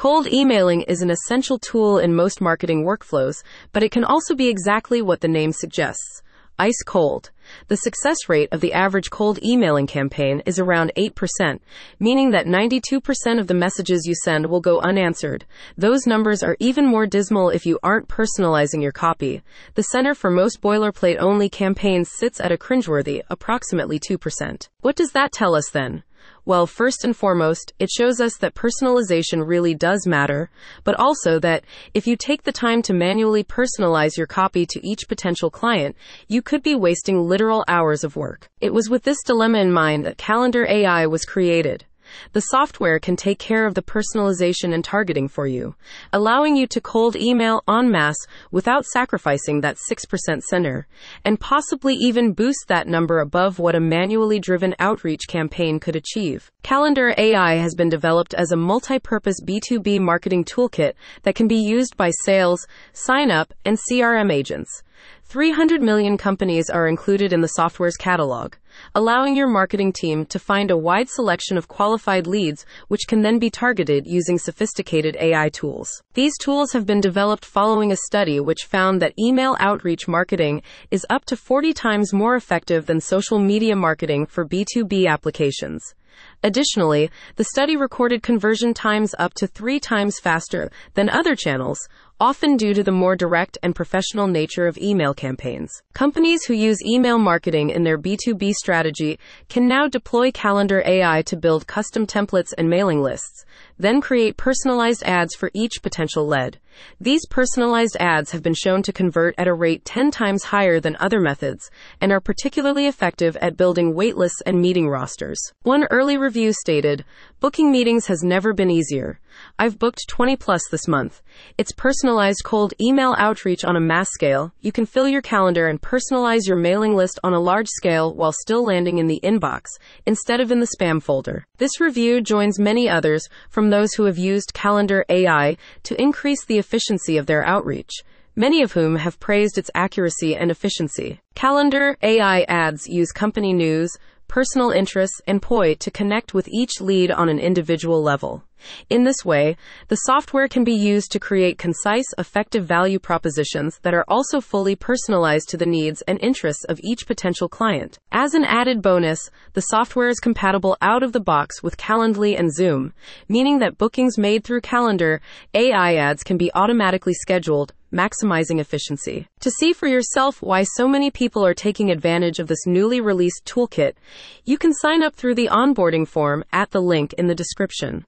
Cold emailing is an essential tool in most marketing workflows, but it can also be exactly what the name suggests ice cold. The success rate of the average cold emailing campaign is around 8%, meaning that 92% of the messages you send will go unanswered. Those numbers are even more dismal if you aren't personalizing your copy. The center for most boilerplate only campaigns sits at a cringeworthy approximately 2%. What does that tell us then? Well, first and foremost, it shows us that personalization really does matter, but also that if you take the time to manually personalize your copy to each potential client, you could be wasting literal hours of work. It was with this dilemma in mind that Kalendar AI was created. The software can take care of the personalization and targeting for you, allowing you to cold email en masse without sacrificing that 6% sender, and possibly even boost that number above what a manually driven outreach campaign could achieve. Kalendar AI has been developed as a multi-purpose B2B marketing toolkit that can be used by sales, sign up, and CRM agents. 300 million companies are included in the software's catalog, allowing your marketing team to find a wide selection of qualified leads, which can then be targeted using sophisticated AI tools. These tools have been developed following a study which found that email outreach marketing is up to 40 times more effective than social media marketing for B2B applications. Additionally, the study recorded conversion times up to three times faster than other channels, often due to the more direct and professional nature of email campaigns. Companies who use email marketing in their B2B strategy can now deploy Kalendar AI to build custom templates and mailing lists, then create personalized ads for each potential lead. These personalized ads have been shown to convert at a rate 10 times higher than other methods and are particularly effective at building waitlists and meeting rosters. One early review stated, Booking meetings has never been easier. I've booked 20 plus this month. It's personalized cold email outreach on a mass scale. You can fill your calendar and personalize your mailing list on a large scale while still landing in the inbox instead of in the spam folder. This review joins many others from those who have used Kalendar AI to increase the efficiency of their outreach many of whom have praised its accuracy and efficiency. Kalendar AI ads use company news, personal interests, and POI to connect with each lead on an individual level. In this way, the software can be used to create concise, effective value propositions that are also fully personalized to the needs and interests of each potential client. As an added bonus, the software is compatible out of the box with Calendly and Zoom, meaning that bookings made through Kalendar AI ads can be automatically scheduled, maximizing efficiency. To see for yourself why so many people are taking advantage of this newly released toolkit, you can sign up through the onboarding form at the link in the description.